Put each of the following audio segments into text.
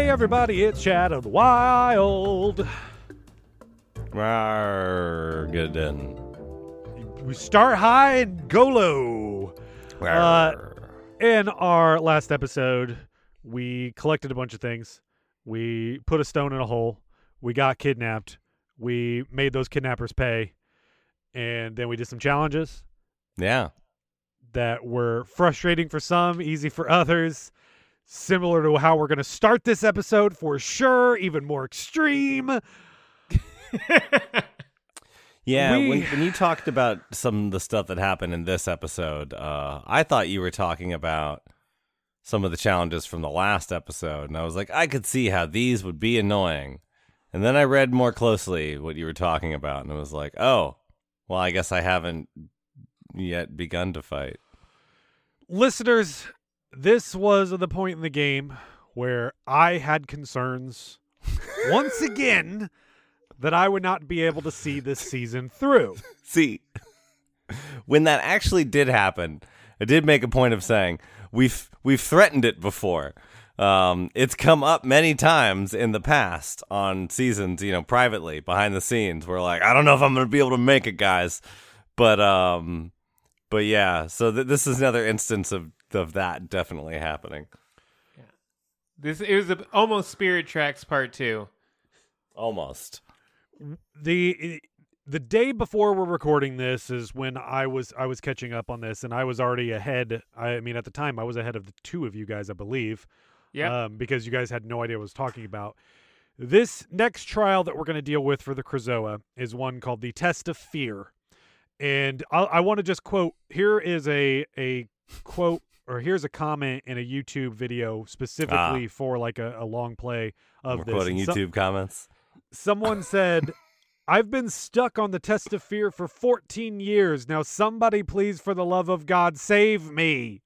Hey everybody, it's Chad of the Wild. then. We start high and go low. Uh, in our last episode, we collected a bunch of things. We put a stone in a hole. We got kidnapped. We made those kidnappers pay. And then we did some challenges yeah. that were frustrating for some, easy for others. Similar to how we're going to start this episode for sure, even more extreme. Yeah, We- when, when you talked about some of the stuff that happened in this episode, uh, I thought you were talking about some of the challenges from the last episode, and I was like, I could see how these would be annoying. And then I read more closely what you were talking about, and I was like, oh, well, I guess I haven't yet begun to fight. listeners, this was the point in the game where I had concerns once again that I would not be able to see this season through. See, when that actually did happen, I did make a point of saying we've we've threatened it before. Um, it's come up many times in the past on seasons, you know, privately behind the scenes. We're like, I don't know if I'm going to be able to make it, guys, but um, but yeah. So th- this is another instance of of that definitely happening. Yeah. This it was a, almost Spirit Tracks Part Two. Almost. The the day before we're recording this is when I was I was catching up on this and I was already ahead. I mean at the time I was ahead of the two of you guys, I believe. Yeah, um, because you guys had no idea what I was talking about. This next trial that we're going to deal with for the Krazoa is one called the Test of Fear, and I, I want to just quote. Here is a a quote, or here's a comment in a YouTube video specifically for like a, a long play of We're this. quoting YouTube comments. someone said. I've been stuck on the test of fear for 14 years. Now, somebody, please, for the love of God, save me.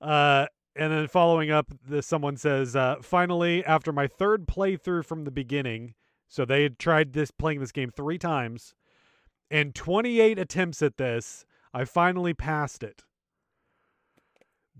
Uh, and then following up, the, someone says, uh, finally, after my third playthrough from the beginning, so they had tried this playing this game three times, and 28 attempts at this, I finally passed it.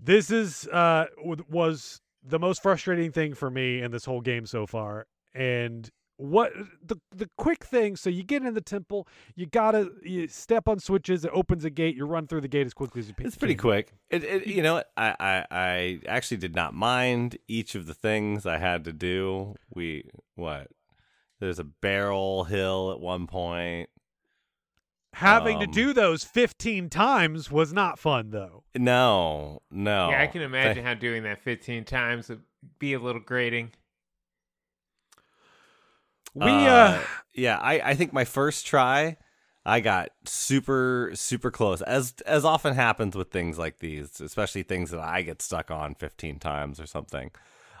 This is uh was the most frustrating thing for me in this whole game so far, and what the the quick thing so you get in the temple you gotta you step on switches it opens a gate you run through the gate as quickly as you can It's pretty quick. It, it, you know. I, I, I actually did not mind each of the things I had to do. We what? There's a barrel hill at one point. Having to Um, do those 15 times was not fun though No, no. yeah. I can imagine Th- how doing that 15 times would be a little grating. we uh, yeah, I, I think my first try, I got super, super close. As as often happens with things like these, especially things that I get stuck on 15 times or something.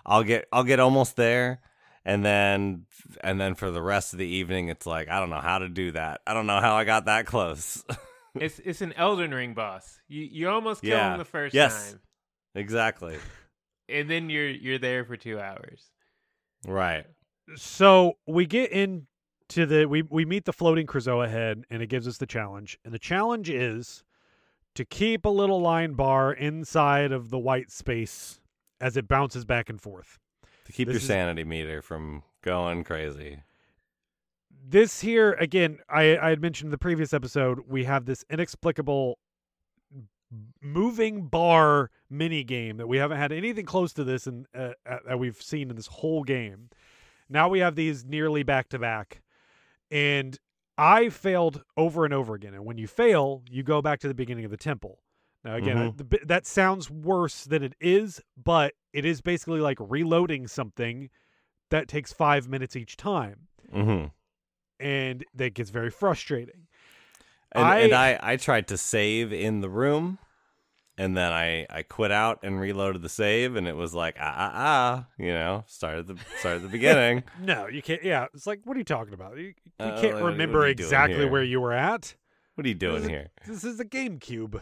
I'll get I'll get almost there and then and then for the rest of the evening it's like I don't know how to do that. I don't know how I got that close. It's it's an Elden Ring boss. You you almost kill Yeah. him the first Yes. time, exactly. and then you're you're there for two hours. Right. so we get into the we we meet the floating Krazoa head and it gives us the challenge and the challenge is to keep a little line bar inside of the white space as it bounces back and forth To keep This your is- sanity meter from going crazy. this here again i i had mentioned in the previous episode we have this inexplicable moving bar mini game that we haven't had anything close to this and uh, uh, that we've seen in this whole game. Now we have these nearly back to back and i failed over and over again. And when you fail you go back to the beginning of the temple now again I- Mhm. the, that sounds worse than it is but it is basically like reloading something that takes five minutes each time Mhm. and that gets very frustrating. And I- I, and I, I tried to save in the room, and then I, I quit out and reloaded the save, and it was like ah ah ah, you know, start at the start at the beginning. No, you can't. Yeah, it's like, what are you talking about? You, you Uh, can't what remember exactly where you were at. What are you doing This is- here? This is a GameCube.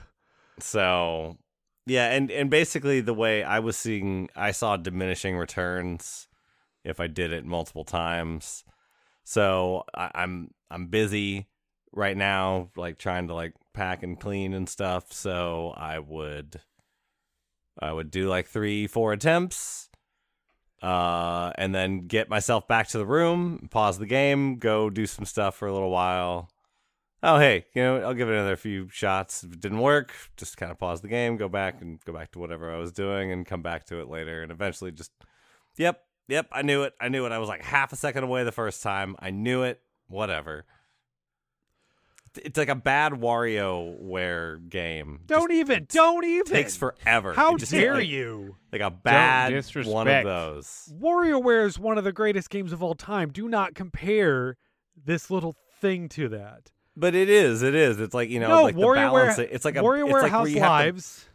So, yeah, and and basically the way I was seeing, I saw diminishing returns if I did it multiple times. So I, I'm I'm busy right now, like trying to like pack and clean and stuff. So I would I would do like three, four attempts. uh, and then get myself back to the room, pause the game, go do some stuff for a little while. Oh, hey, you know, I'll give it another few shots. If it didn't work, just kind of pause the game, go back and go back to whatever I was doing and come back to it later. And eventually just, yep, yep, I knew it. I knew it. I was like half a second away the first time. I knew it. Whatever. It's like a bad WarioWare game. Don't Just even. Don't even. takes forever. How just dare like, you? Like a bad one of disrespect. those. WarioWare is one of the greatest games of all time. Do not compare this little thing to that. But it is, it is. It's like you know, no, like the WarioWare. balance. It's like a Warrior it's like where House to- Lives.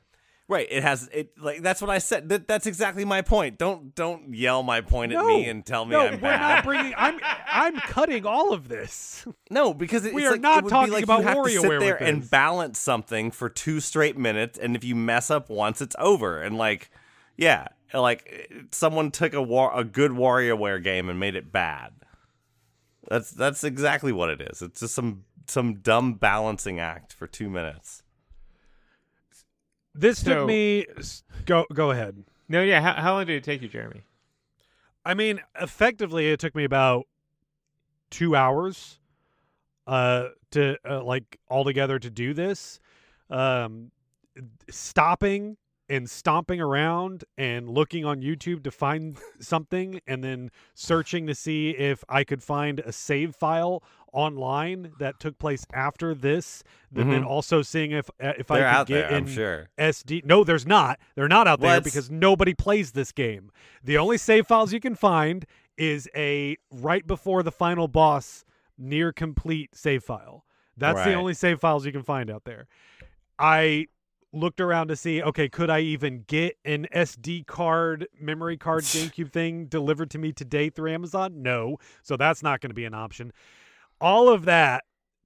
right. It has it like that's what I said. That, that's exactly my point. Don't don't yell my point at me and tell me no, I'm we're bad. not bringing. I'm I'm cutting all of this. no, because it, We it's are like, not talking like about you have to sit there and balance something for two straight minutes, and if you mess up once, it's over. And like, yeah, like someone took a war a good WarioWare game and made it bad. That's that's exactly what it is. It's just some some dumb balancing act for two minutes. This So- took me. Go go ahead. No, yeah. How, how long did it take you, Jeremy? I mean, effectively, it took me about two hours, uh, to uh, like altogether to do this. Um, stopping and stomping around and looking on YouTube to find something, and then searching to see if I could find a save file online that took place after this. And then Mhm. also seeing if uh, if They're I could out get there, in sure. SD. No, there's not. They're not out there because nobody plays this game. The only save files you can find is a right before the final boss near complete save file. That's the only save files you can find out there. I looked around to see, okay, could I even get an SD card, memory card, GameCube thing delivered to me today through Amazon? No. So that's not going to be an option. All of that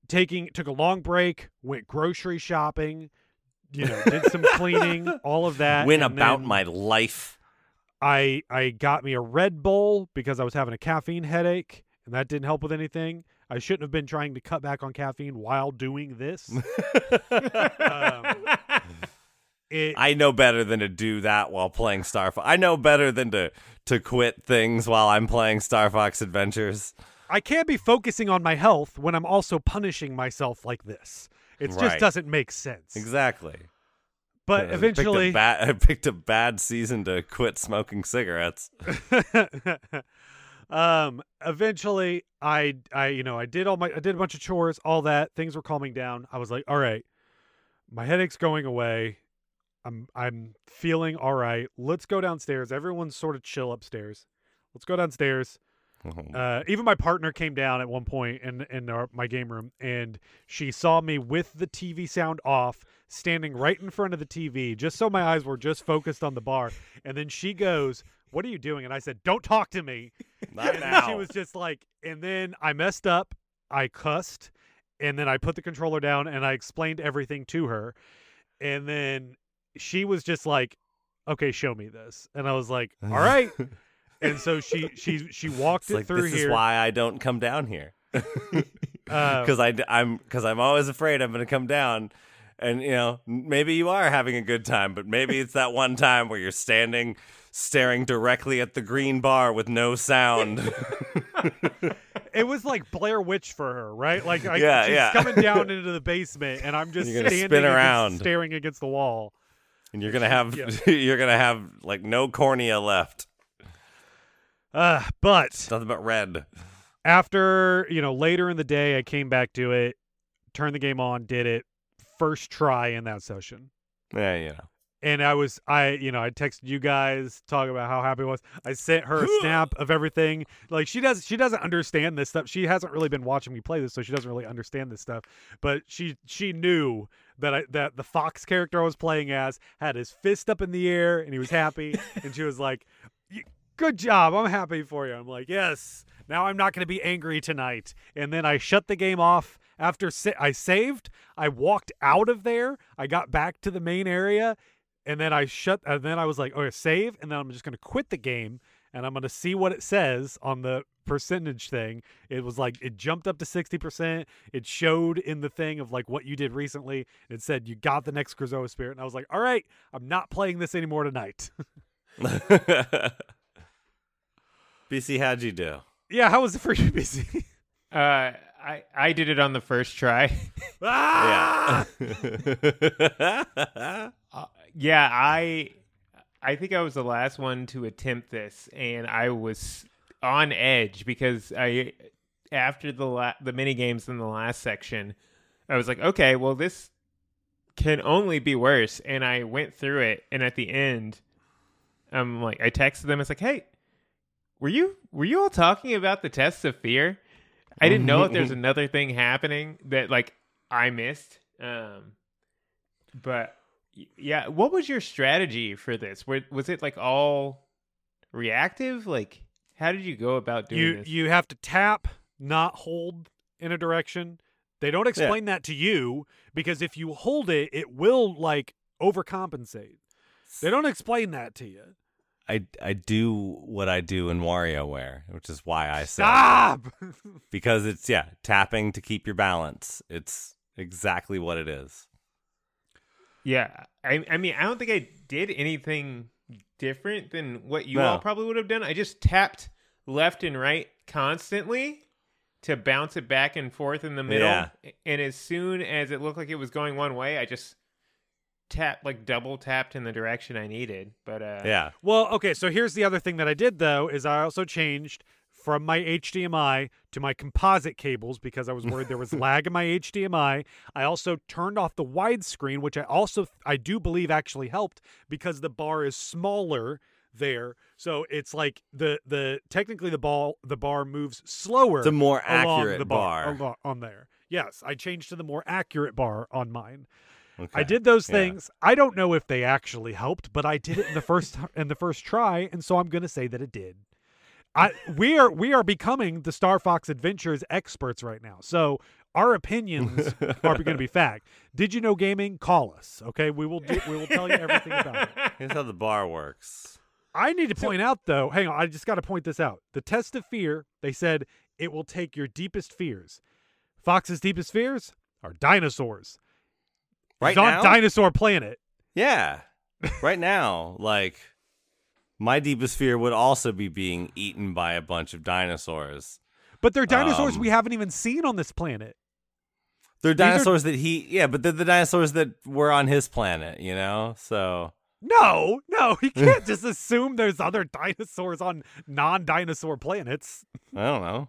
taking took a long break, went grocery shopping, you know, did some cleaning, all of that. Win and about my life. I I got me a Red Bull because I was having a caffeine headache, and that didn't help with anything. I shouldn't have been trying to cut back on caffeine while doing this. um, it, I know better than to do that while playing Star Fox. I know better than to to quit things while I'm playing Star Fox Adventures. I can't be focusing on my health when I'm also punishing myself like this. It just doesn't make sense. Exactly. But I picked a eventually, I picked a bad season to quit smoking cigarettes. um eventually i i you know i did all my i did a bunch of chores all that things were calming down i was like all right my headache's going away i'm i'm feeling all right let's go downstairs everyone's sort of chill upstairs let's go downstairs uh, even my partner came down at one point in in our, my game room, and she saw me with the TV sound off, standing right in front of the TV, just so my eyes were just focused on the bar. And then she goes, "What are you doing?" And I said, "Don't talk to me." Not and now. she was just like, and then I messed up, I cussed, and then I put the controller down and I explained everything to her, and then she was just like, "Okay, show me this," and I was like, "All right." And so she she she walked It's it like through this here. is why I don't come down here. Uh, because I am because I'm always afraid I'm going to come down, and you know maybe you are having a good time, but maybe it's that one time where you're standing staring directly at the green bar with no sound. it was like Blair Witch for her, right? Like I, Yeah, she's yeah. coming down into the basement, and I'm just standing against- around. staring against the wall. and you're gonna have Yeah. you're gonna have like no cornea left, Uh, but nothing but red. after you know later in the day, I came back to it, turned the game on, did it first try in that session. Yeah, you know. and I was I you know I texted you guys talking about how happy I was. I sent her a snap of everything. Like she does she doesn't understand this stuff. She hasn't really been watching me play this, so she doesn't really understand this stuff. But she she knew that I that the Fox character I was playing as had his fist up in the air and he was happy, and she was like, "Y- "Good job, I'm happy for you." I'm like, "Yes." Now I'm not going to be angry tonight. And then I shut the game off after sa- I saved. I walked out of there. I got back to the main area, and then I shut. And then I was like, "Okay, save." And then I'm just going to quit the game, and I'm going to see what it says on the percentage thing. It was like it jumped up to sixty percent. It showed in the thing of like what you did recently. It said you got the next Krazoa spirit, and I was like, "All right, I'm not playing this anymore tonight." BC, how'd you do? Yeah, how was it for you, BC? Uh, I I did it on the first try. ah! Yeah. Uh, yeah, I I think I was the last one to attempt this, and I was on edge because I after the la- the mini games in the last section, I was like, okay, well this can only be worse, and I went through it, and at the end, I'm like, I texted them, it's like, hey, were you were you all talking about the tests of fear? I didn't know if there's another thing happening that like I missed. Um, but yeah, what was your strategy for this? Were, was it like all reactive? Like, how did you go about doing you this? you have to tap, not hold in a direction. They don't explain that to you because if you hold it, it will like overcompensate. They don't explain that to you. I, I do what I do in WarioWare, which is why I Stop. because it's yeah tapping to keep your balance. It's exactly what it is. yeah, I I mean, I don't think I did anything different than what you No. all probably would have done. I just tapped left and right constantly to bounce it back and forth in the middle. Yeah. And as soon as it looked like it was going one way, I just tapped like double tapped in the direction I needed. But uh Yeah, Well, okay, so here's the other thing that I did though is I also changed from my HDMI to my composite cables because I was worried there was lag in my HDMI. I also turned off the widescreen, which I also I do believe actually helped because the bar is smaller there. So it's like the the technically the ball the bar moves slower The a more along accurate the bar, bar. alo- on there. Yes, I changed to the more accurate bar on mine. I did those Yeah. things. I don't know if they actually helped, but I did it in the first in the first try, and so I'm going to say that it did. I we are we are becoming the Star Fox Adventures experts right now. So our opinions are going to be fact. Did you know gaming? Call us, okay? We will do, we will tell you everything about it. Here's how the bar works. I need to point out though, hang on, I just got to point this out. The test of fear, they said it will take your deepest fears. Fox's deepest fears are dinosaurs. Right He's on now, Dinosaur Planet. yeah, right now, like my deepest fear would also be being eaten by a bunch of dinosaurs. But they're dinosaurs Um, we haven't even seen on this planet. They're are- dinosaurs that he, yeah, but they're the dinosaurs that were on his planet, you know. So No, no, he can't just assume there's other dinosaurs on non-dinosaur planets. I don't know.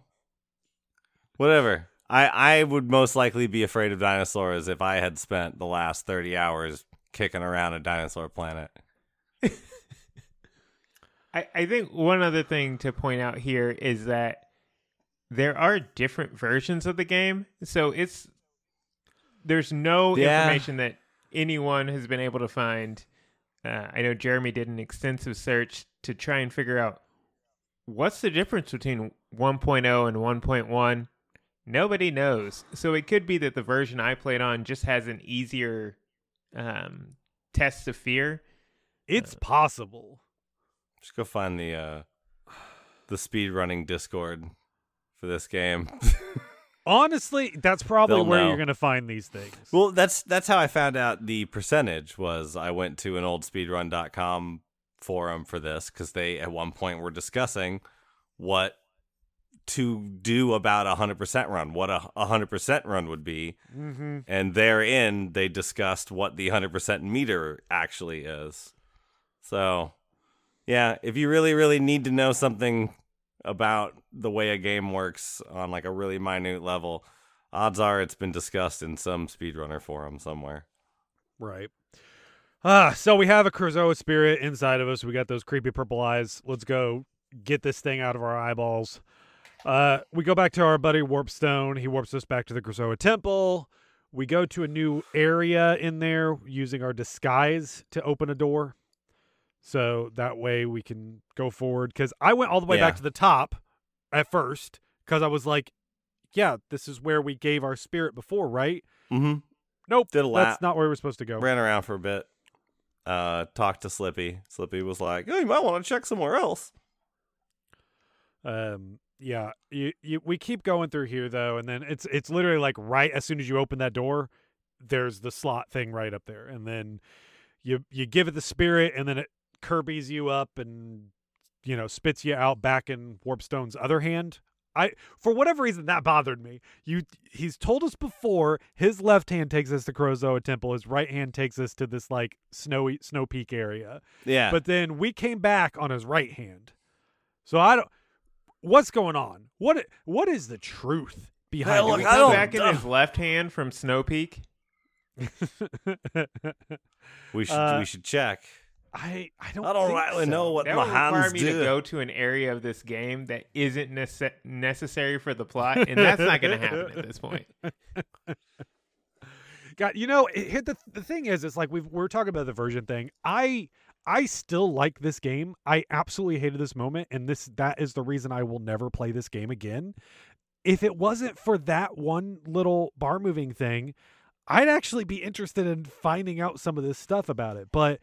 Whatever. I I would most likely be afraid of dinosaurs if I had spent the last thirty hours kicking around a dinosaur planet. I, I think one other thing to point out here is that there are different versions of the game. So it's there's no Yeah. information that anyone has been able to find. Uh, I know Jeremy did an extensive search to try and figure out what's the difference between 1.0 and 1.1. Nobody knows. So it could be that the version I played on just has an easier um, test of fear. It's possible. Just go find the uh the speed running Discord for this game. Honestly, that's probably They'll where know. you're going to find these things. well, that's that's how I found out the percentage was I went to an old speedrun.com forum for this cuz they at one point were discussing what to do about a 100% run, what a a 100% run would be. mm-hmm. and therein they discussed what the 100% meter actually is. So, yeah, if you really, really need to know something about the way a game works on like a really minute level, odds are it's been discussed in some speedrunner forum somewhere. Right. Ah, so we have a Krazoa spirit inside of us. We got those creepy purple eyes. Let's go get this thing out of our eyeballs. Uh, we go back to our buddy Warpstone. He warps us back to the Krazoa temple. We go to a new area in there using our disguise to open a door. So that way we can go forward. Because I went all the way back to the top at first because I was like, yeah, this is where we gave our spirit before, right? Mm-hmm. Nope. Did a That's not where we're supposed to go. Ran around for a bit. Uh, talked to Slippy. Slippy was like, "Oh, you might want to check somewhere else." Um, yeah, you, you we keep going through here though, and then it's it's literally like right as soon as you open that door, there's the slot thing right up there, and then you you give it the spirit, and then it Kirby's you up and you know, spits you out back in Warpstone's other hand. I for whatever reason that bothered me. You he's told us before his left hand takes us to Krazoa Temple, his right hand takes us to this like snowy snow peak area. Yeah. But then we came back on his right hand. So I don't what's going on? What what is the truth behind Well, it? look, I don't- back in his left hand from Snow Peak. we should uh, we should check. I I don't I don't think really so. know what That my would require hands me do. to go to an area of this game that isn't nece- necessary for the plot, and that's not going to happen at this point. God, you know, it, hit the the thing is, it's like we've we're talking about the version thing. I I still like this game. I absolutely hated this moment, and this that is the reason I will never play this game again. If it wasn't for that one little bar moving thing, I'd actually be interested in finding out some of this stuff about it. But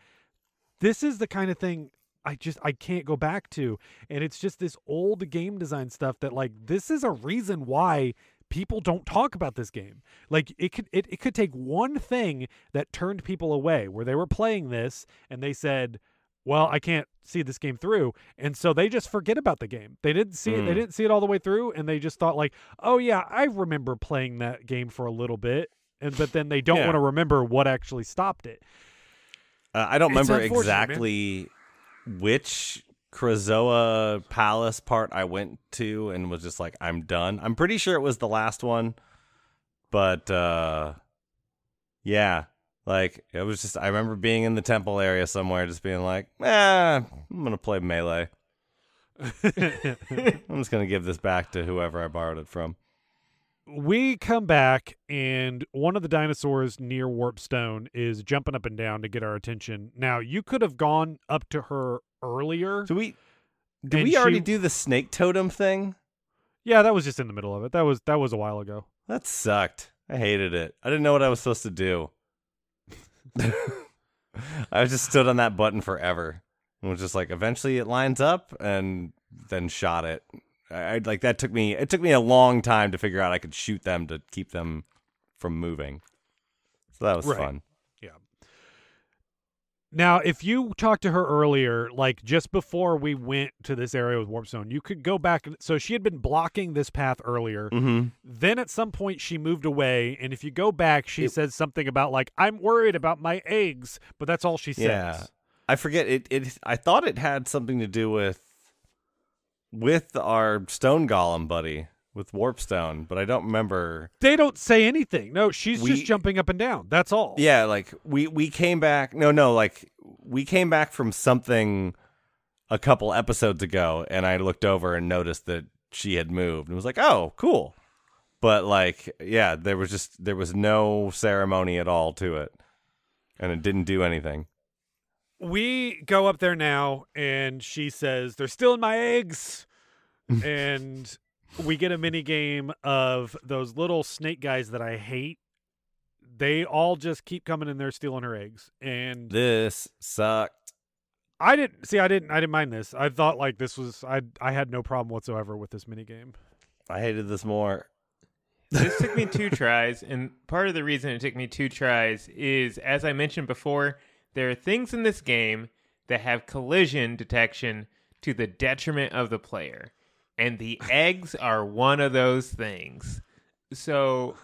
this is the kind of thing I just I can't go back to, and it's just this old game design stuff that like this is a reason why people don't talk about this game. Like it could it, it could take one thing that turned people away where they were playing this and they said, "Well, I can't see this game through." And so they just forget about the game. They didn't see it they Mm. didn't see it all the way through and they just thought like, "Oh yeah, I remember playing that game for a little bit." And but then they don't Yeah. want to remember what actually stopped it. Uh, I don't It's remember unfortunate, man. exactly which Krazoa Palace part I went to and was just like, I'm done. I'm pretty sure it was the last one, but uh, yeah, like it was just. I remember being in the temple area somewhere, just being like, eh, I'm gonna play melee. I'm just gonna give this back to whoever I borrowed it from. we come back and one of the dinosaurs near warpstone is jumping up and down to get our attention now you could have gone up to her earlier Do we? Did we already she- do the snake totem thing? yeah that was just in the middle of it that was that was a while ago That sucked. I hated it. I didn't know what I was supposed to do. I just stood on that button forever and was just like, eventually it lines up, and then shot it. I, I like that took me. It took me a long time to figure out I could shoot them to keep them from moving. So that was Right. fun. Now if you talked to her earlier like just before we went to this area with warpstone you could go back so she had been blocking this path earlier Mm-hmm. then at some point she moved away and if you go back she It- says something about like i'm worried about my eggs but that's all she says Yeah. I forget it. It. I thought it had something to do with with our stone golem buddy with warpstone, but I don't remember. They don't say anything. No, she's We- just jumping up and down. That's all. Yeah, like we we came back. No, no, like we came back from something a couple episodes ago, and I looked over and noticed that she had moved, and was like, "Oh, cool." But like, yeah, there was just there was no ceremony at all to it, and it didn't do anything. We go up there now, and she says, They're still in my eggs. and we get a mini game of those little snake guys that I hate. They all just keep coming in there stealing her eggs. And This sucked. I didn't see I didn't I didn't mind this. I thought like this was I I had no problem whatsoever with this mini game. I hated this more. this took me two tries, and part of the reason it took me two tries is, as I mentioned before, there are things in this game that have collision detection to the detriment of the player, and the eggs are one of those things. So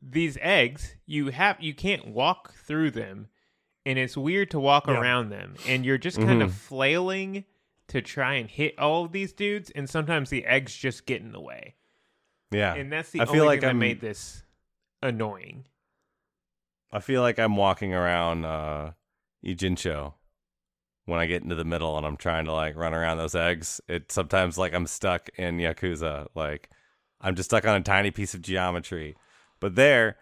these eggs, you have you can't walk through them, and it's weird to walk Yeah. around them, and you're just kind of flailing to try and hit all of these dudes, and sometimes the eggs just get in the way Yeah, and that's the I only feel like thing I'm- made this annoying. I feel like I'm walking around uh Ijincho when I get into the middle and I'm trying to like run around those eggs. It sometimes like I'm stuck in Yakuza. Like I'm just stuck on a tiny piece of geometry. But there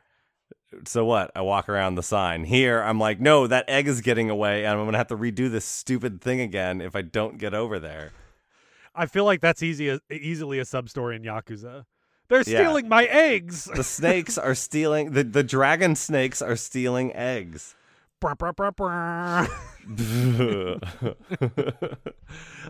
so what? I walk around the sign. Here I'm like, no, that egg is getting away and I'm gonna have to redo this stupid thing again if I don't get over there. I feel like that's easy uh, easily a sub story in Yakuza. They're Yeah. stealing my eggs. The snakes are stealing the, the dragon snakes are stealing eggs.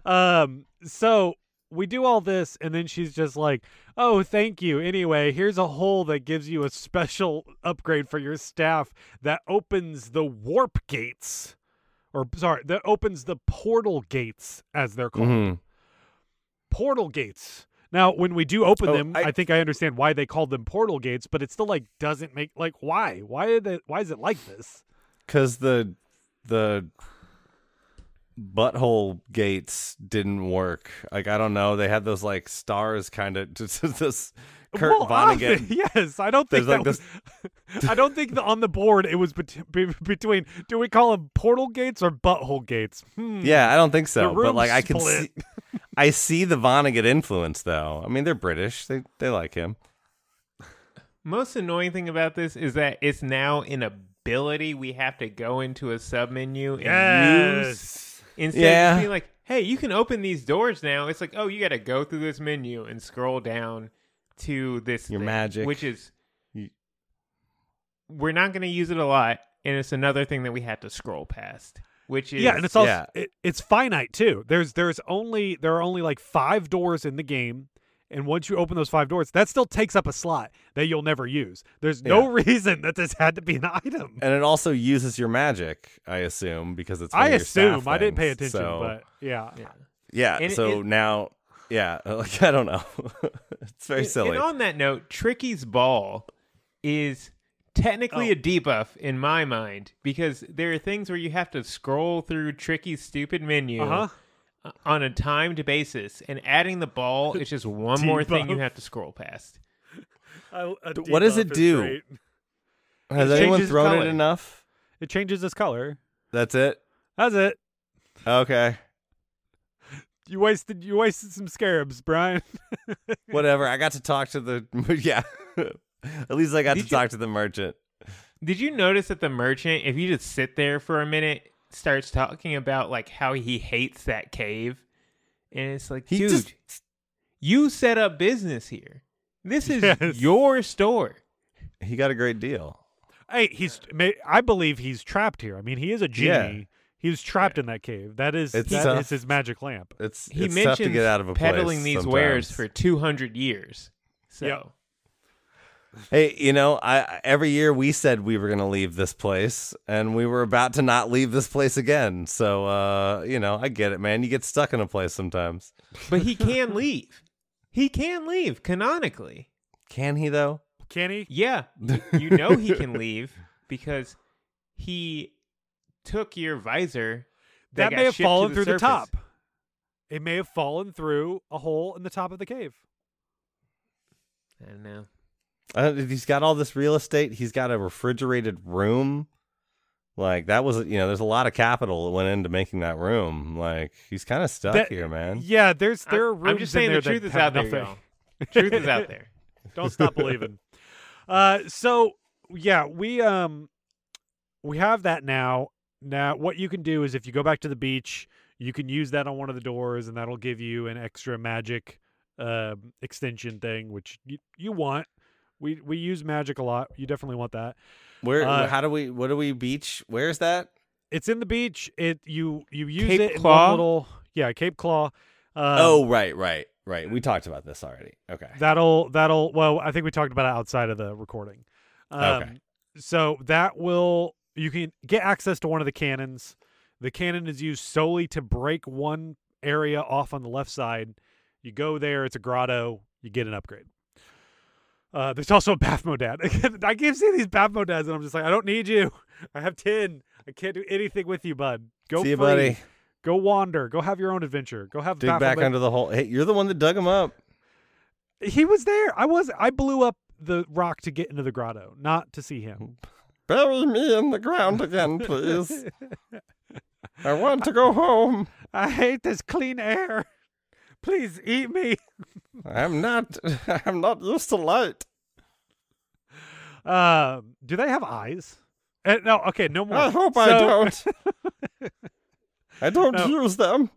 Um so we do all this and then she's just like oh thank you anyway here's a hole that gives you a special upgrade for your staff that opens the warp gates or sorry, that opens the portal gates as they're called. Mhm. Portal gates. Now, when we do open Oh, them, I, I- think I understand why they called them portal gates, but it still like doesn't make like why? Why did it, why is it like this? Cause the the butthole gates didn't work. Like I don't know. They had those like stars kind of just this Kurt well, Vonnegut. obvi- Yes, I don't think like that was, I don't think the, on the board it was bet- be- between. Do we call them portal gates or butthole gates? Hmm. Yeah, I don't think so. But like I can split. see I see the Vonnegut influence though. I mean they're British. They they like him. Most annoying thing about this is that it's now an ability we have to go into a submenu and use Yes. instead of Yeah. just being like, "Hey, you can open these doors now." It's like, "Oh, you got to go through this menu and scroll down to this Your thing," magic. which is You- we're not going to use it a lot, and it's another thing that we have to scroll past. Which is Yeah, and it's also yeah. it, it's finite too. There's there's only there are only like five doors in the game, and once you open those five doors, that still takes up a slot that you'll never use. There's no reason that this had to be an item. And it also uses your magic, I assume, because it's one I of your staff assume I didn't pay attention, So, but yeah. yeah. yeah. And so it- now, yeah, like I don't know. it's very And- silly. And on that note, Tricky's ball is technically Oh. a debuff in my mind because there are things where you have to scroll through Tricky's stupid menu Uh huh. uh, on a timed basis, and adding the ball is just one more thing you have to scroll past. what does it do? Has It anyone thrown color. it enough? It changes its color. That's it. That's it. Okay, You wasted you wasted some scarabs, Brian. whatever. I got to talk to the yeah. At least I got Did to you- talk to the merchant. Did you notice that the merchant, if you just sit there for a minute, starts talking about like how he hates that cave, and it's like, He dude, just you set up business here. This is Yes. your store. he got a great deal. Hey, he's. I believe he's trapped here. I mean, he is a Yeah. genie. He was trapped in that cave. That is It's that tough. is his magic lamp. It's He it's mentions to get out of a peddling place these wares for 200 years. So Yep. Hey, you know, I every year we said we were going to leave this place, and we were about to not leave this place again. So, uh, you know, I get it, man. You get stuck in a place sometimes. but he can leave. He can leave canonically. Can he though? Can he? Yeah, you know he can leave because he took your visor. That, got may have fallen the through the top. It may have fallen through a hole in the top of the cave. I don't know. Uh, he's got all this real estate. He's got a refrigerated room. Like that was, you know, there's a lot of capital that went into making that room. Like he's kind of stuck That- here, man. Yeah, there's there are I'm, rooms I'm just in saying there the truth is out there, nothing. y'all. Truth is out there. Don't stop believing. Uh, so yeah, we um we have that now. Now, what you can do is if you go back to the beach, you can use that on one of the doors, and that'll give you an extra magic um extension thing, which you, you want. We we use magic a lot. You definitely want that. Where? Uh, how do we? What do we beach? Where's that? It's in the beach. It you you use Cape it in Claw? one little yeah Cape Claw. Um, oh, right, right, right. We talked about this already. Okay. That'll that'll well, I think we talked about it outside of the recording. Um, Okay. So that will you can get access to one of the cannons. The cannon is used solely to break one area off on the left side. You go there, it's a grotto, you get an upgrade. Uh, there's also a BafomDad. I keep seeing these BafomDads, and I'm just like, I don't need you. I have ten. I can't do anything with you, bud. Go See you, buddy. Go wander. Go have your own adventure. Go have Dig back Baphomet- under the hole. Hey, you're the one that dug him up. He was there. I was. I blew up the rock to get into the grotto, not to see him. Bury me in the ground again, please. I want to go home. I hate this clean air. Please eat me. I'm not. I'm not used to light. Um, do they have eyes? Uh, no. Okay. No more. I hope I don't. I don't No. use them.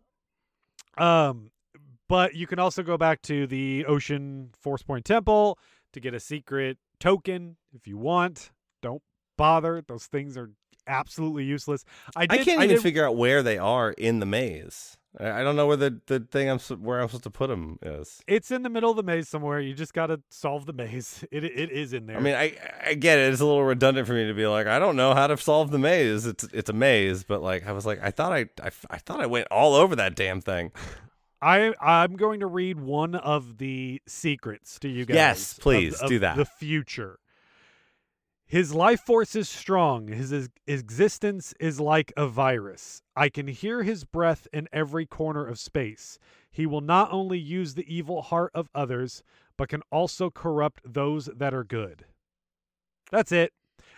Um, but you can also go back to the Ocean Force Point Temple to get a secret token if you want. Don't bother; those things are absolutely useless. I, did, I can't even did, figure out where they are in the maze. I don't know where the, the thing I'm where I'm supposed to put him is. It's in the middle of the maze somewhere. You just got to solve the maze. It it is in there. I mean, I I get it. It's a little redundant for me to be like, I don't know how to solve the maze. It's it's a maze, but like I was like, I thought I I, I thought I went all over that damn thing. I I'm going to read one of the secrets to you guys. Yes, of- please, of do that. The future. His life force is strong. His ex- existence is like a virus. I can hear his breath in every corner of space. He will not only use the evil heart of others, but can also corrupt those that are good. That's it.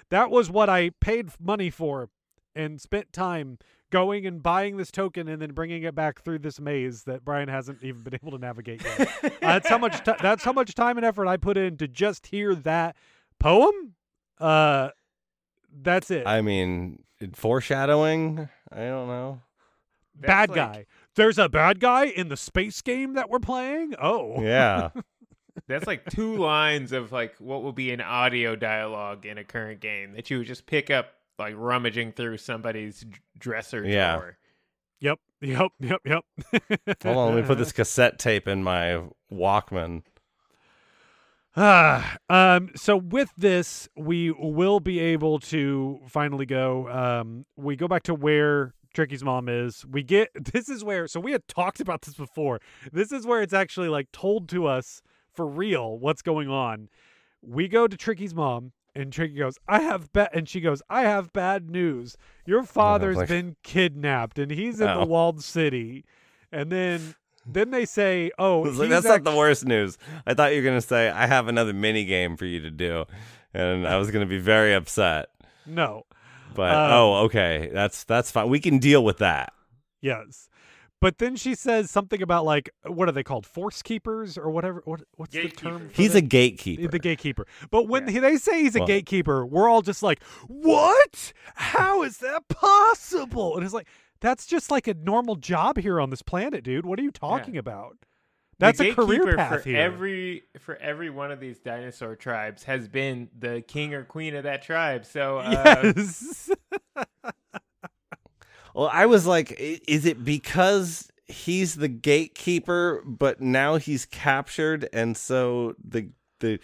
That was what I paid money for and spent time going and buying this token and then bringing it back through this maze that Brian hasn't even been able to navigate yet. Uh, that's how much ti that's how much time and effort I put in to just hear that poem. Uh that's it. I mean, foreshadowing. I don't know. bad That's like- guy. There's a bad guy in the space game that we're playing? Oh. Yeah. That's like two lines of like what will be an audio dialogue in a current game that you would just pick up like rummaging through somebody's d- dresser Yeah. drawer. Yep. Yep. Yep. Yep. Hold on, let me put this cassette tape in my Walkman. Ah, um, so with this, we will be able to finally go. Um, we go back to where Tricky's mom is. We get this is where. So we had talked about this before. This is where it's actually like told to us for real what's going on. We go to Tricky's mom, and Tricky goes, "I have bad," and she goes, "I have bad news. Your father's like- been kidnapped, and he's in the Oh. walled city." And then, then they say, "Oh, I like, he's that's not the worst news. I thought you were gonna say I have another mini game for you to do, and I was gonna be very upset. No, But Um, oh, okay, that's that's fine. We can deal with that. Yes. But then she says something about like what are they called? Force keepers or whatever. What what's the term? He's the, a gatekeeper. the gatekeeper. But when Yeah. they say he's a Well- gatekeeper, we're all just like, "What? How is that possible?" And it's like that's just like a normal job here on this planet, dude. What are you talking about? The That's a career path for here. every for every one of these dinosaur tribes has been the king or queen of that tribe. So uh, yes. Well, I was like, is it because he's the gatekeeper, but now he's captured, and so the the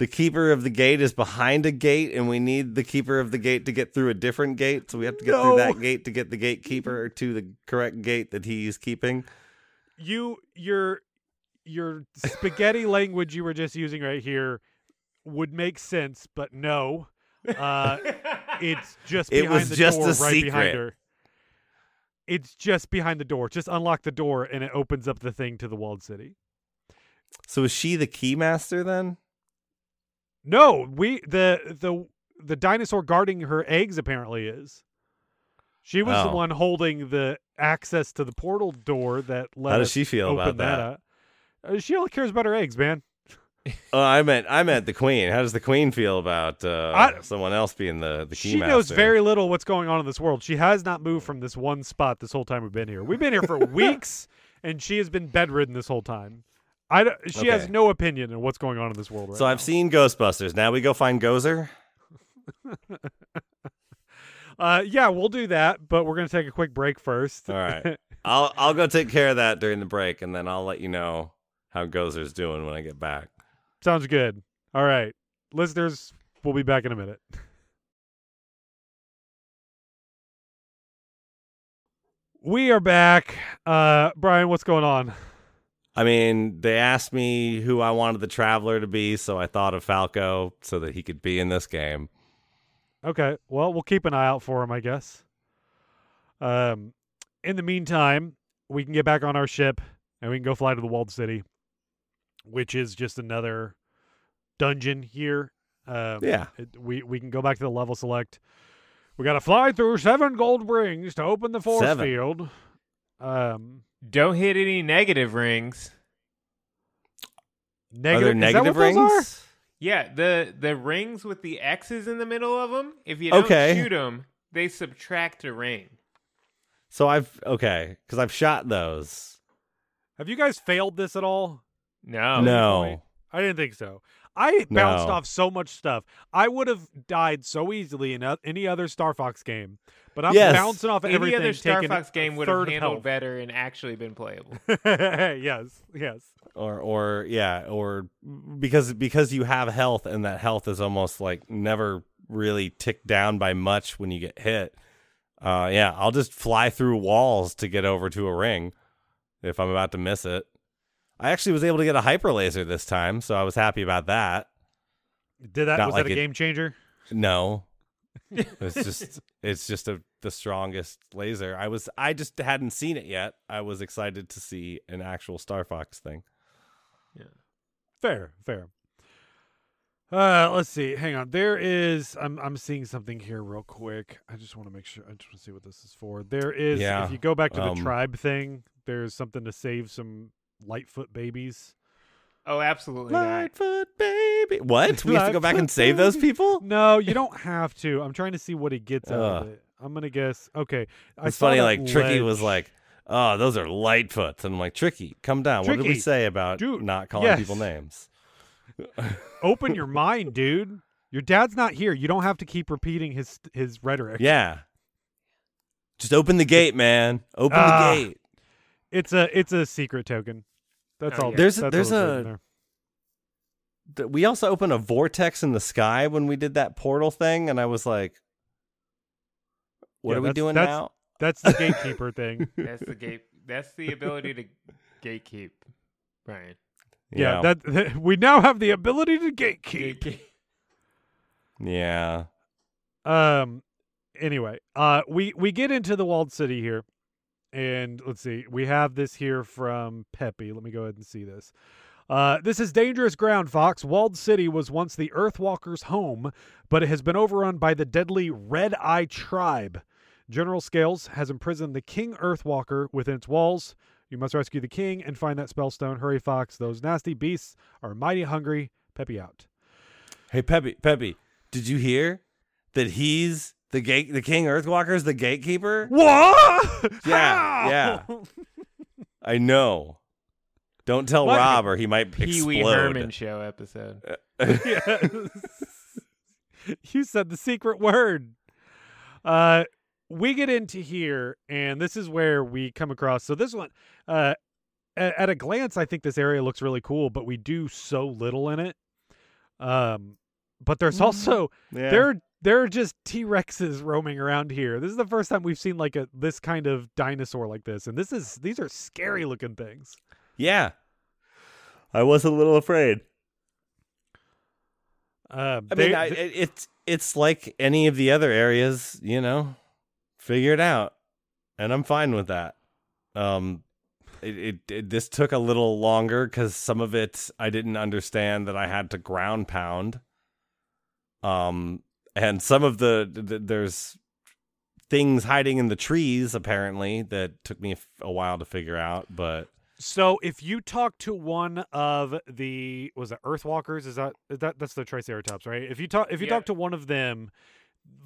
the keeper of the gate is behind a gate, and we need the keeper of the gate to get through a different gate, so we have to get No. through that gate to get the gatekeeper to the correct gate that he's keeping. you your your spaghetti language you were just using right here would make sense, but no. Uh, it's just It was the just door, a right behind secret. her. It's just behind the door. Just unlock the door, and it opens up the thing to the walled city. So is she the keymaster then? No, we the the the dinosaur guarding her eggs apparently is. She was the Oh. one holding the access to the portal door that let How does she feel about that? up. Uh, she only cares about her eggs, man. Oh, I meant I meant the queen. How does the queen feel about uh, I- someone else being the the She keymaster? knows very little what's going on in this world. She has not moved from this one spot this whole time we've been here. We've been here for weeks, and she has been bedridden this whole time. I don't- she has no opinion on what's going on in this world right So now. I've seen Ghostbusters. Now we go find Gozer. Uh, yeah, we'll do that, but we're gonna take a quick break first. All right. I'll I'll go take care of that during the break, and then I'll let you know how Gozer's doing when I get back. Sounds good. All right, listeners, we'll be back in a minute. We are back. Uh, Brian, what's going on? I mean, they asked me who I wanted the Traveler to be, so I thought of Falco so that he could be in this game. Okay. Well, we'll keep an eye out for him, I guess. Um, in the meantime, we can get back on our ship and we can go fly to the walled city, which is just another dungeon here. Um, Yeah. it- we we can go back to the level select. We got to fly through seven gold rings to open the force Seven. field. Um, don't hit any negative rings. Are negative, there is that negative what those are? rings? Yeah, the the rings with the X's in the middle of them. If you don't Okay. shoot them, they subtract a ring. So I've okay because I've shot those. Have you guys failed this at all? No, no, I didn't think so. I bounced No. off so much stuff. I would have died so easily in any other Star Fox game, But I'm Yes. bouncing off Any everything. other Star Fox game would have third handled health. better and actually been playable. yes, yes. or or yeah or because because you have health and that health is almost like never really ticked down by much when you get hit uh yeah i'll just fly through walls to get over to a ring if i'm about to miss it i actually was able to get a hyper laser this time so i was happy about that Did that Not was like that a it- game changer? no it's just it's just a the strongest laser i was i just hadn't seen it yet i was excited to see an actual star fox thing Yeah. Fair, fair. Uh, let's see. Hang on. There is. I'm I'm seeing something here real quick. I just want to make sure. I just want to see what this is for. There is. Yeah, If you go back to the um, tribe thing, there's something to save some Lightfoot babies. Oh, absolutely not. Lightfoot baby. What? We have to go back and save those people? No, you don't have to. I'm trying to see what he gets out of it. I'm gonna guess. Okay. It's funny, like Tricky was like, Oh, those are Lightfoots. And I'm like, Tricky, come down. What did we say about dude, not calling yes. people names? open your mind, dude. Your dad's not here. You don't have to keep repeating his his rhetoric. Yeah. Just open the gate, man. Open Ah. the gate. It's a it's a secret token. That's Oh, all. yeah. There's a- that's there's all that's written a- there. Th- We also opened a vortex in the sky when we did that portal thing, and I was like, What Yeah, are we doing that's- now? That's the gatekeeper thing. That's the gate. That's the ability to gatekeep, Brian. Yeah, that we now have the ability to gatekeep. Gatekeep. yeah. Um. Anyway, uh, we we get into the walled city here, and let's see, we have this here from Peppy. Let me go ahead and see this. Uh, this is dangerous ground, Fox. Walled City was once the Earthwalkers' home, but it has been overrun by the deadly Red Eye Tribe. General Scales has imprisoned the King Earthwalker within its walls. You must rescue the king and find that spellstone. Hurry, Fox. Those nasty beasts are mighty hungry. Peppy out. Hey Peppy, Peppy, did you hear that he's the gate the King Earthwalker's the gatekeeper? What? Yeah, yeah. I know. Don't tell What? Rob or he might Pee Wee explode. Herman show episode. Yes. you said the secret word. Uh we get into here and this is where we come across so this one uh at, at a glance I think this area looks really cool but we do so little in it. Um but there's also Yeah. there there are just T-Rexes roaming around here. This is the first time we've seen like a this kind of dinosaur like this and this is these are scary looking things. yeah. I was a little afraid. Uh, I mean, I, it, it's it's like any of the other areas, you know. Figure it out, and I'm fine with that. Um, it, it, it this took a little longer because some of it I didn't understand that I had to ground pound. Um, and some of the, the there's things hiding in the trees apparently that took me a, f- a while to figure out, but So if you talk to one of the was it Earthwalkers? Is that is that that's the Triceratops, right? If you talk if you Yeah. talk to one of them,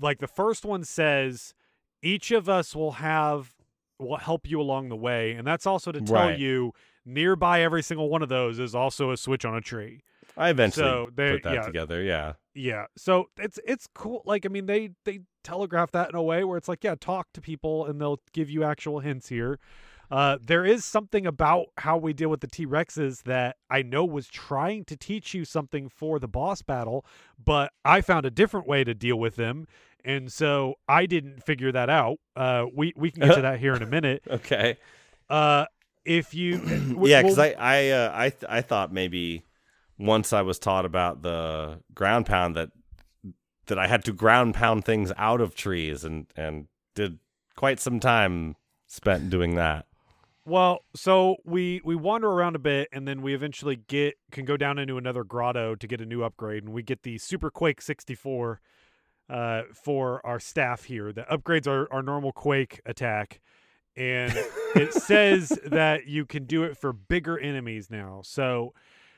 like the first one says, each of us will have will help you along the way, and that's also to tell Right. you nearby every single one of those is also a switch on a tree. I eventually So they- put that yeah. together. Yeah. Yeah. So it's it's cool. Like I mean, they they telegraph that in a way where it's like, yeah, talk to people and they'll give you actual hints here. Uh, there is something about how we deal with the T Rexes that I know was trying to teach you something for the boss battle, but I found a different way to deal with them, and so I didn't figure that out. Uh, we we can get to that here in a minute. Okay. Uh, if you w- yeah, because well, I I uh, I th- I thought maybe once I was taught about the ground pound that that I had to ground pound things out of trees and and did quite some time spent doing that. Well, so we we wander around a bit, and then we eventually get can go down into another grotto to get a new upgrade, and we get the Super Quake sixty four uh, for our staff here that upgrades our our normal Quake attack, and it says that you can do it for bigger enemies now. So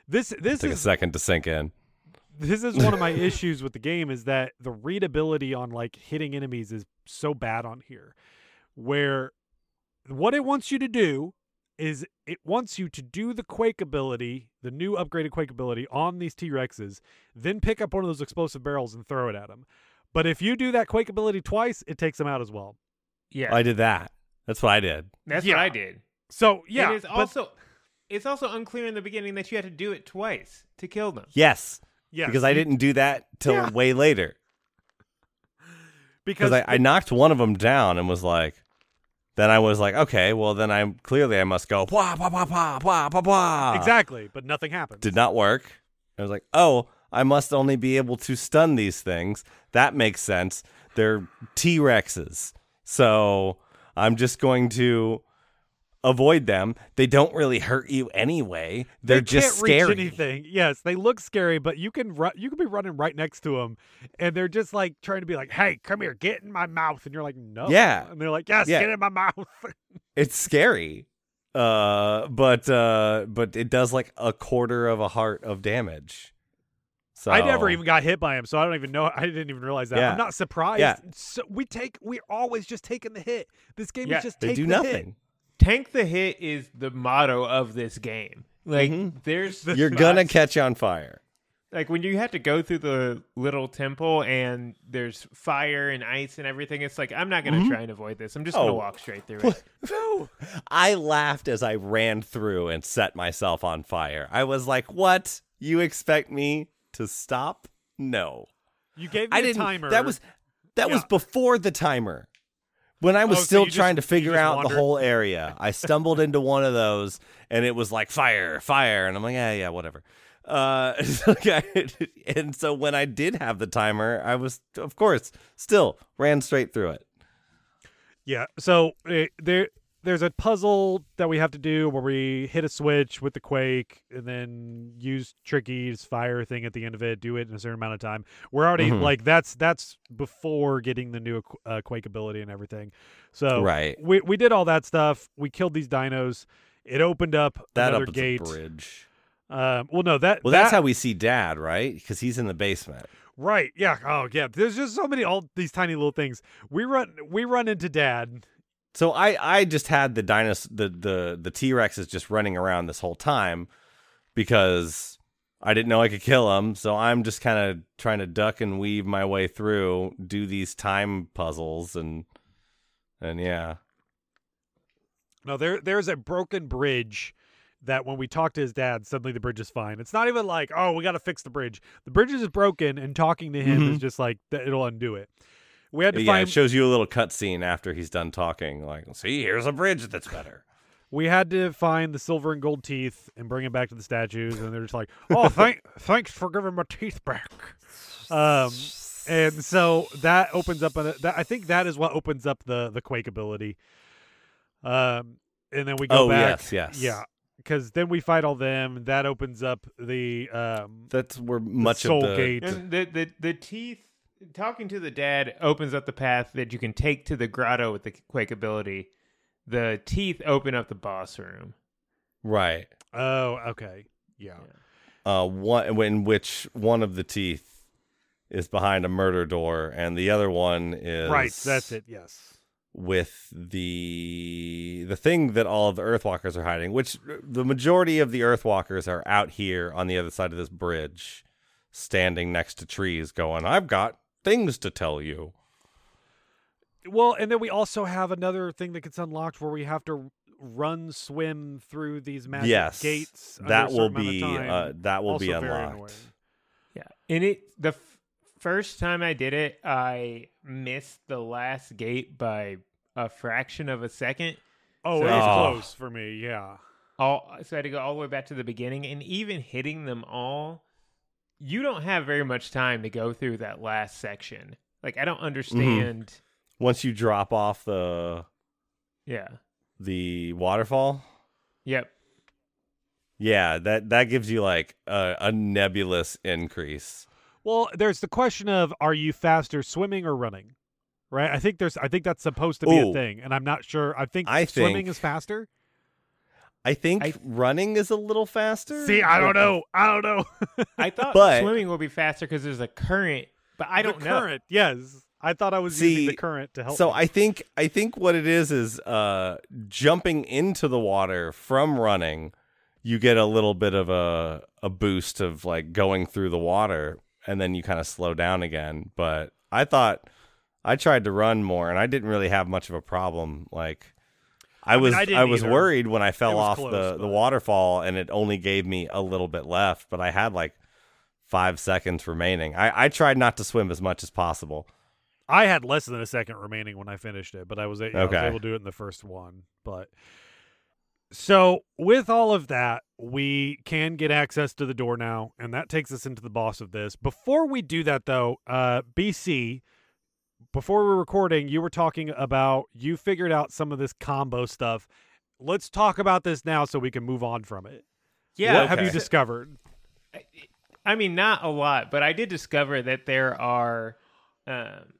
this this Took a is second to sink in. this is one of my issues with the game is that the readability on like hitting enemies is so bad on here where what it wants you to do is it wants you to do the quake ability the new upgraded quake ability on these t-rexes then pick up one of those explosive barrels and throw it at them But if you do that quake ability twice, it takes them out as well. Yeah, I did that. That's what I did. that's Yeah. what I did. So yeah, and it's but- also it's also unclear in the beginning that you had to do it twice to kill them. Yes, yes, because I didn't do that till Yeah. way later. because I, I knocked one of them down and was like, then I was like, okay, well then I'm clearly I must go wah wah wah wah wah wah wah. exactly, but nothing happened. Did not work. I was like, oh, I must only be able to stun these things. That makes sense. They're T Rexes, so I'm just going to avoid them. They don't really hurt you anyway. They're they just scary. anything. Yes, they look scary, but you can. You can be running right next to them, and they're just like trying to be like, "Hey, come here, get in my mouth," and you're like, "No." Yeah. and they're like, "Yes, Yeah. get in my mouth." It's scary. Uh, but uh, but it does like a quarter of a heart of damage. So I never even got hit by him, so I don't even know. I didn't even realize that. Yeah. I'm not surprised. Yeah. So we take. We're always just taking the hit. This game Yeah, is just they do nothing. hit. Tank the hit is the motto of this game. Like Mhm. there's You're gonna catch on fire. like when you have to go through the little temple and there's fire and ice and everything. It's like I'm not gonna try and avoid this. I'm just gonna Oh. walk straight through it. No. I laughed as I ran through and set myself on fire. I was like, "What? You expect me to stop? No." You gave me I a didn't. timer. That was that was before the timer. When I was Oh, so still just- trying to figure just out the whole area, I stumbled into one of those, and it was like fire, fire, and I'm like, yeah, yeah, whatever. Uh, and so when I did have the timer, I was, of course, still ran straight through it. Yeah. So uh, there, there's a puzzle that we have to do where we hit a switch with the quake and then use Tricky's fire thing at the end of it. Do it in a certain amount of time. We're already Mhm. like that's that's before getting the new uh, quake ability and everything. So Right. we we did all that stuff. We killed these dinos. It opened up That another gate. bridge. Um, well, no, that Well, that's that- how we see Dad, right? Because he's in the basement. Right. Yeah. Oh, yeah. There's just so many all these tiny little things. We run we run into dad. So I I just had the dinos the the the T Rexes just running around this whole time because I didn't know I could kill them. So I'm just kind of trying to duck and weave my way through, do these time puzzles, and and yeah, No, there there's a broken bridge that when we talk to his dad, suddenly the bridge is fine. It's not even like, oh, we got to fix the bridge. The bridge is broken, and talking to him is Mhm. just like. It'll undo it. We had to yeah. find It shows you a little cutscene after he's done talking. Like, see, here's a bridge that's better. we had to find the silver and gold teeth and bring it back to the statues, and they're just like, oh, thank thanks for giving my teeth back. Um, and so that opens up a, that I think that is what opens up the the quake ability. Um, and then we go Oh, back. yes, yes. yeah, because then we fight all them. That opens up the um That's where much soul of the gate. And the, the the teeth talking to the dad opens up the path that you can take to the grotto with the quake ability. The teeth open up the boss room. right. Oh, okay, yeah. uh one in which one of the teeth is behind a murder door and the other one is Right, that's it. Yes. with the the thing that all of the earthwalkers are hiding which the majority of the earthwalkers are out here on the other side of this bridge standing next to trees going i've got things to tell you Well, and then we also have another thing that gets unlocked where we have to run, swim through these magic yes gates. that will certain amount of be uh, that will be Also very unlocked. Yeah, and it the f- first time I did it, I missed the last gate by a fraction of a second. Oh, So- it was Oh. close for me. Yeah. All so I had to go all the way back to the beginning, and even hitting them all, you don't have very much time to go through that last section. Like I don't mm-hmm. understand. once you drop off the Yeah. the waterfall Yep. yeah that that gives you like a, a nebulous increase Well, there's the question of are you faster swimming or running? Right? I think there's I think that's supposed to be a thing, and I'm not sure. I think I swimming think- is faster. I think I- running is a little faster. See, I don't know. I don't know. I thought But- swimming will be faster because there's a current, but I don't the know. current, yes. I thought I was See, using the current to help. So me. I think I think what it is is uh jumping into the water from running, you get a little bit of a a boost of like going through the water and then you kind of slow down again. But I thought I tried to run more, and I didn't really have much of a problem. Like I mean, was, I I, didn't was either. worried when I fell off close, the the waterfall, and it only gave me a little bit left, but I had like five seconds remaining. I, I tried not to swim as much as possible. I had less than a second remaining when I finished it, but I was, a- I was Okay. able to do it in the first one. But so with all of that, we can get access to the door now, and that takes us into the boss of this. Before we do that, though, uh, BC, before we're recording, you were talking about you figured out some of this combo stuff. Let's talk about this now so we can move on from it. Yeah. what have you discovered? I mean, not a lot, but I did discover that there are, um,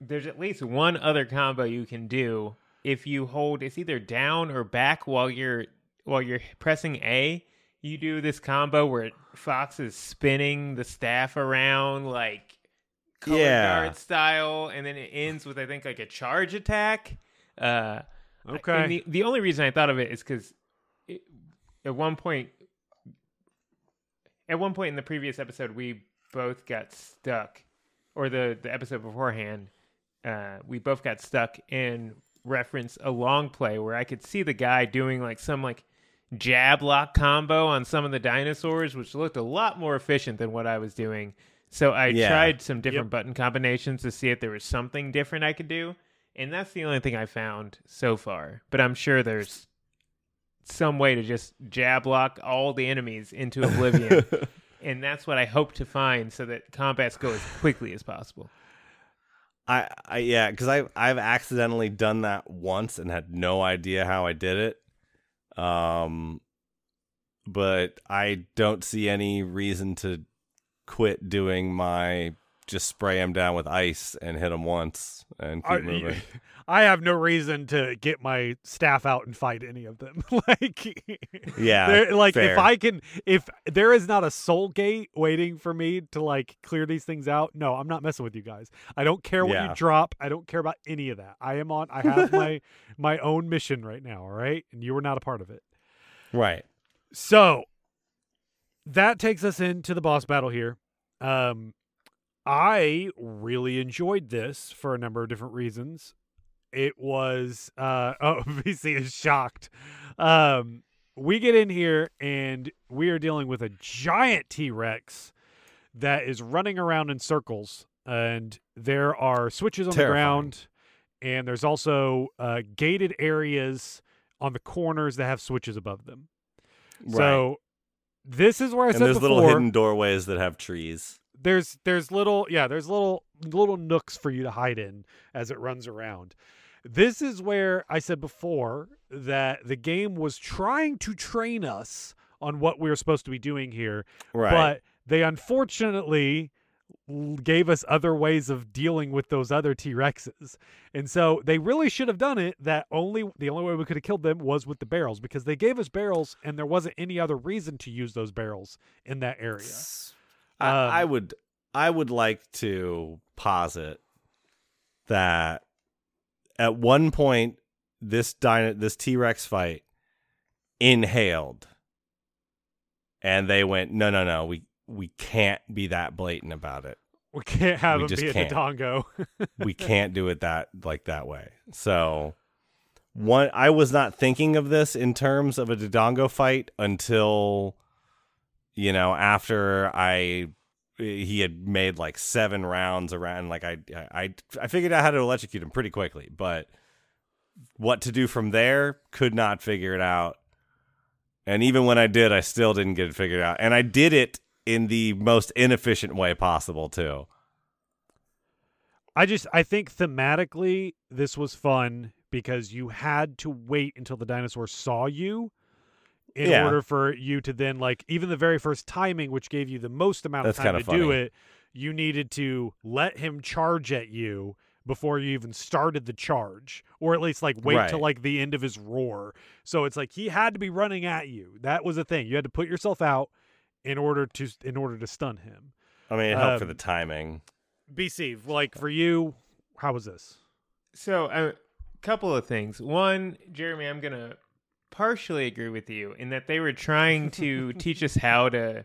there's at least one other combo you can do if you hold. It's either down or back while you're while you're pressing A. You do this combo where Fox is spinning the staff around like color Yeah. guard style, and then it ends with I think like a charge attack. Uh, Okay. the the only reason I thought of it is because at one point, at one point in the previous episode, we both got stuck, or the the episode beforehand, uh, we both got stuck in reference a long play where I could see the guy doing like some like jab lock combo on some of the dinosaurs, which looked a lot more efficient than what I was doing. So I Yeah. tried some different Yep. button combinations to see if there was something different I could do. And that's the only thing I found so far. But I'm sure there's some way to just jab lock all the enemies into oblivion. and that's what I hope to find so that combats go as quickly as possible. I, I yeah, because I've I've accidentally done that once and had no idea how I did it. Um, but I don't see any reason to quit doing my just spray him down with ice and hit him once and keep I, moving. I have no reason to get my staff out and fight any of them. like, Yeah, like if. I can, if there is not a soul gate waiting for me to like clear these things out, no, I'm not messing with you guys. I don't care what Yeah. you drop. I don't care about any of that. I am on. I have my my own mission right now. All right, and you are not a part of it. Right. So that takes us into the boss battle here. Um, I really enjoyed this for a number of different reasons. It was uh oh BC is shocked. Um we get in here and we are dealing with a giant T-Rex that is running around in circles and there are switches on the ground and there's also uh gated areas on the corners that have switches above them. Right. So this is where I and said there's before. little hidden doorways that have trees. There's there's little yeah there's little little nooks for you to hide in as it runs around. This is where I said before that the game was trying to train us on what we were supposed to be doing here, Right. but they unfortunately gave us other ways of dealing with those other T-Rexes. And so they really should have done it that only the only way we could have killed them was with the barrels because they gave us barrels and there wasn't any other reason to use those barrels in that area. I, I Um, would I would like to posit that at one point this dino, this T Rex fight inhaled, and they went, no, no, no, we we can't be that blatant about it. We can't have We him be a can't. Dodongo. we can't do it that like that way. So one I was not thinking of this in terms of a Dodongo fight until you know after I he had made like seven rounds around like I I I figured out how to electrocute him pretty quickly, but what to do from there could not figure it out. And even when I did, I still didn't get it figured out. And I did it in the most inefficient way possible too. I just I think thematically this was fun because you had to wait until the dinosaur saw you in Yeah. order for you to then like even the very first timing which gave you the most amount That's of time to do it you needed to let him charge at you before you even started the charge or at least like wait till like the end of his roar. So it's like he had to be running at you. That was a thing. You had to put yourself out in order to in order to stun him I mean, it helped for Um, the timing. bc like for you how was this So, a couple of things. One, Jeremy, I'm going to partially agree with you in that they were trying to teach us how to.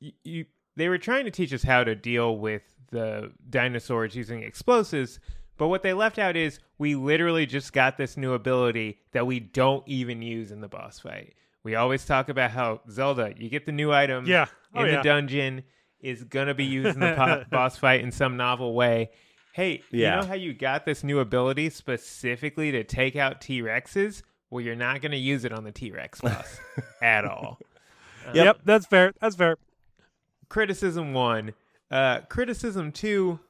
You, you, they were trying to teach us how to deal with the dinosaurs using explosives, but what they left out is we literally just got this new ability that we don't even use in the boss fight. We always talk about how Zelda, you get the new item Yeah. in Oh, the dungeon, is gonna be used in the po- boss fight in some novel way. Hey, Yeah. you know how you got this new ability specifically to take out T Rexes? Well, you're not gonna use it on the T Rex boss at all. Yep. that's fair. That's fair. criticism one. Uh, criticism two.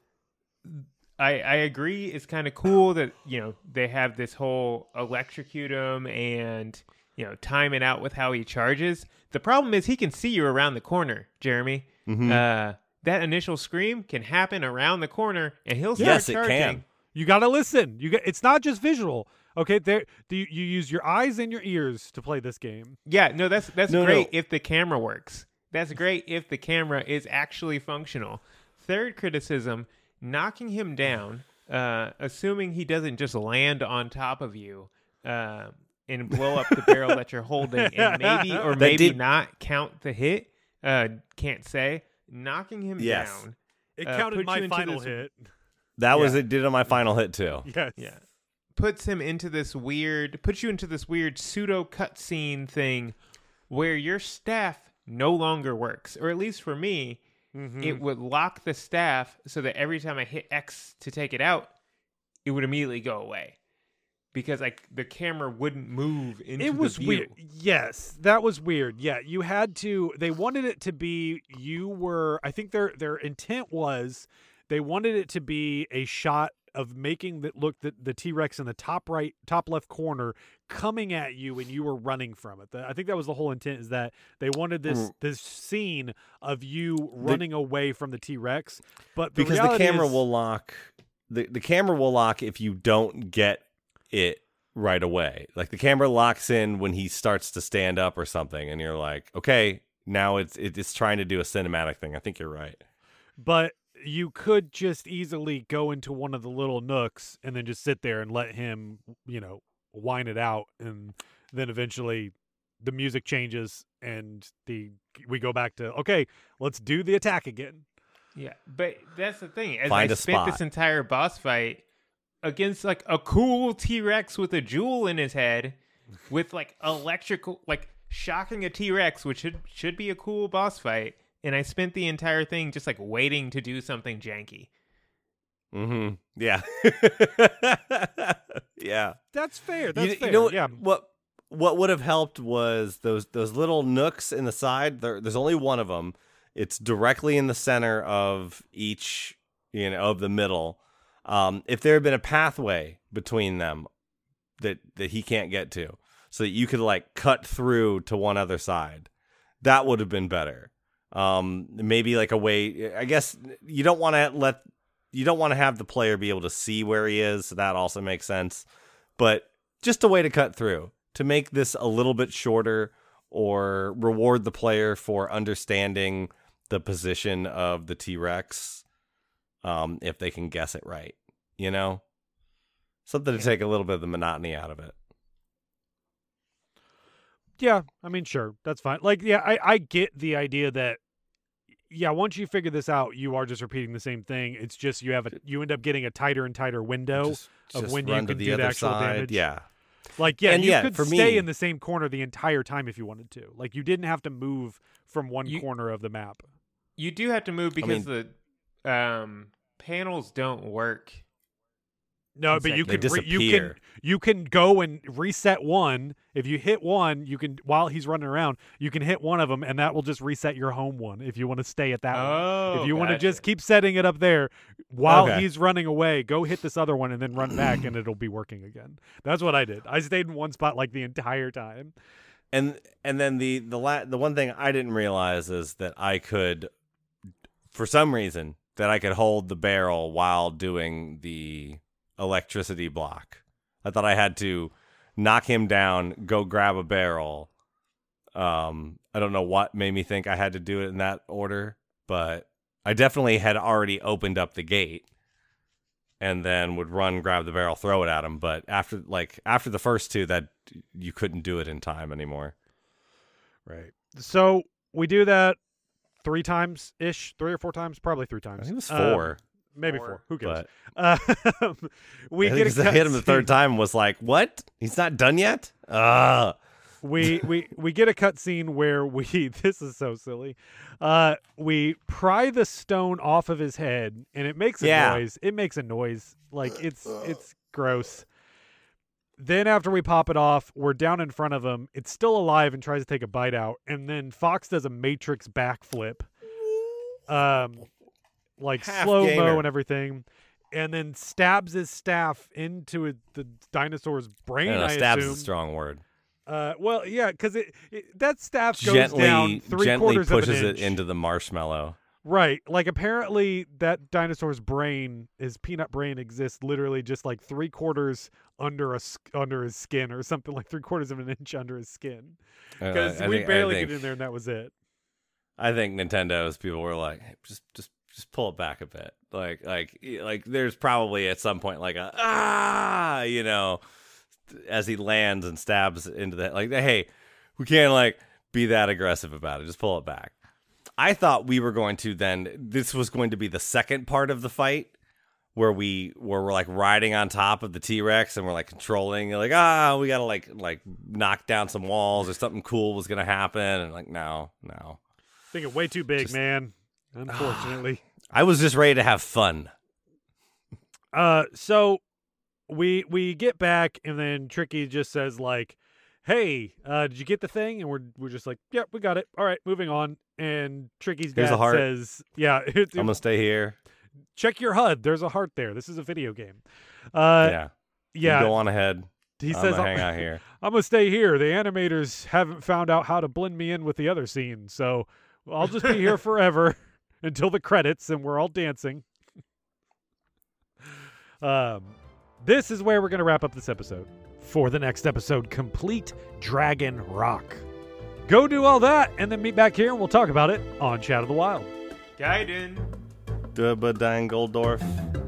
I I agree. It's kind of cool that you know they have this whole electrocute him and you know time it out with how he charges. The problem is he can see you around the corner, Jeremy. Mm-hmm. Uh, that initial scream can happen around the corner, and he'll start Yes, it can. You got to listen. You got, it's not just visual. Okay, there do you, you use your eyes and your ears to play this game. Yeah, no, that's that's No, great no. if the camera works. That's great if the camera is actually functional. Third criticism: knocking him down, uh, assuming he doesn't just land on top of you uh, and blow up the barrel that you're holding, and maybe or That maybe did- not count the hit. Uh, can't say. Knocking him Yes. down. It Uh, counted my final this- hit. That was it. Did on my final hit too. Yes. Yeah. Puts him into this weird, puts you into this weird pseudo cutscene thing where your staff no longer works, or at least for me, Mhm. it would lock the staff so that every time I hit X to take it out, it would immediately go away because like the camera wouldn't move into it was the view. weird. Yes, that was weird. Yeah, you had to. They wanted it to be. You were. I think their their intent was they wanted it to be a shot of making that look the the T Rex in the top right, top left corner coming at you, and you were running from it. The- I think that was the whole intent. Is that they wanted this Mm. this scene of you running away from the T Rex, but the because the camera is- will lock the, the camera will lock if you don't get it right away like the camera locks in when he starts to stand up or something and you're like okay now it's it's trying to do a cinematic thing i think you're right but you could just easily go into one of the little nooks and then just sit there and let him, you know, whine it out, and then eventually the music changes and the we go back to okay, let's do the attack again. Yeah, but that's the thing. As Find I a spent spot. this entire boss fight against like a cool T Rex with a jewel in his head, with like electrical, like shocking a T Rex, which should should be a cool boss fight. And I spent the entire thing just like waiting to do something janky. mm-hmm yeah yeah That's fair. That's you, fair. you know what, yeah. what what would have helped was those those little nooks in the side there, there's only one of them it's directly in the center of each you know of the middle um, if there had been a pathway between them that that he can't get to so that you could like cut through to one other side that would have been better. Um maybe like a way i guess you don't want to let you don't want to have the player be able to see where he is so that also makes sense. But just a way to cut through to make this a little bit shorter or reward the player for understanding the position of the T-Rex um if they can guess it right you know something to Yeah. take a little bit of the monotony out of it Yeah, I mean, sure, that's fine. Like, yeah, I, I get the idea that, yeah, once you figure this out, you are just repeating the same thing. It's just you have a, you end up getting a tighter and tighter window. just, of just when you run to can the do the actual side damage. yeah Like, yeah, And you yeah, could for stay me- in the same corner the entire time if you wanted to. Like, you didn't have to move from one You- corner of the map. You do have to move because mean- the um, panels don't work. No, but you can re- you can you can go and reset one. If you hit one, you can while he's running around, you can hit one of them, and that will just reset your home one if you want to stay at that one. Oh, If you want to just keep setting it up there while Okay. he's running away, go hit this other one and then run back, and it'll be working again. That's what I did. I stayed in one spot like the entire time. and and then the the la- the one thing I didn't realize is that I could, for some reason, that I could hold the barrel while doing the electricity block. I thought I had to knock him down, go grab a barrel. Um, I don't know what made me think I had to do it in that order, but I definitely had already opened up the gate and then would run, grab the barrel, throw it at him. But after like after the first two, that you couldn't do it in time anymore. Right. So we do that. Three times ish, three or four times, probably three I times. think it was Um, four. maybe Four. four. Who cares? but Uh, we I get think a I hit him the third time. Was like, what? He's not done yet. Uh we we we get a cutscene where we this is so silly. Uh we pry the stone off of his head and it makes a Yeah. noise. It makes a noise. Like it's it's gross. Then after we pop it off, we're down in front of him. It's still alive and tries to take a bite out. And then Fox does a matrix backflip. Um like Half slow mo and everything. And then stabs his staff into it, the dinosaur's brain. I don't know, I stabs assume. is a strong word. Uh, well, yeah, because it, it that staff goes Gently, down three gently quarters pushes of an it into the marshmallow. Right. Like apparently that dinosaur's brain, his peanut brain, exists literally just like three quarters under a under his skin or something like three quarters of an inch under his skin. Uh, Because I we think- barely think- get in there and that was it. I think Nintendo's people were like, hey, just just just pull it back a bit. Like like like there's probably at some point like a ah, you know, as he lands and stabs into that like hey, we can't like be that aggressive about it. Just pull it back. I thought we were going to then this was going to be the second part of the fight where we where we're like riding on top of the T-Rex and we're like controlling like ah we got to like like knock down some walls or something cool was going to happen and like no, no. Thinking way too big, Just- man. Unfortunately. I was just ready to have fun. Uh, so we we get back, and then Tricky just says like, "Hey, uh, did you get the thing?" And we're we're just like, "Yep, we got it. All right, moving on." And Tricky's Here's dad says, "Yeah, I'm gonna stay here. check your HUD. There's a heart there. This is a video game." Uh, yeah, yeah. You go on ahead. he I'm says, gonna hang out here. "I'm gonna stay here. The animators haven't found out how to blend me in with the other scenes, so I'll just be here forever until the credits, and we're all dancing." Um, this is where we're to wrap up this episode. For the next episode, Complete Dragon Rock. Go do all that and then meet back here and we'll talk about it on Chat of the Wild. Gaiden. Dubba Dangeldorf.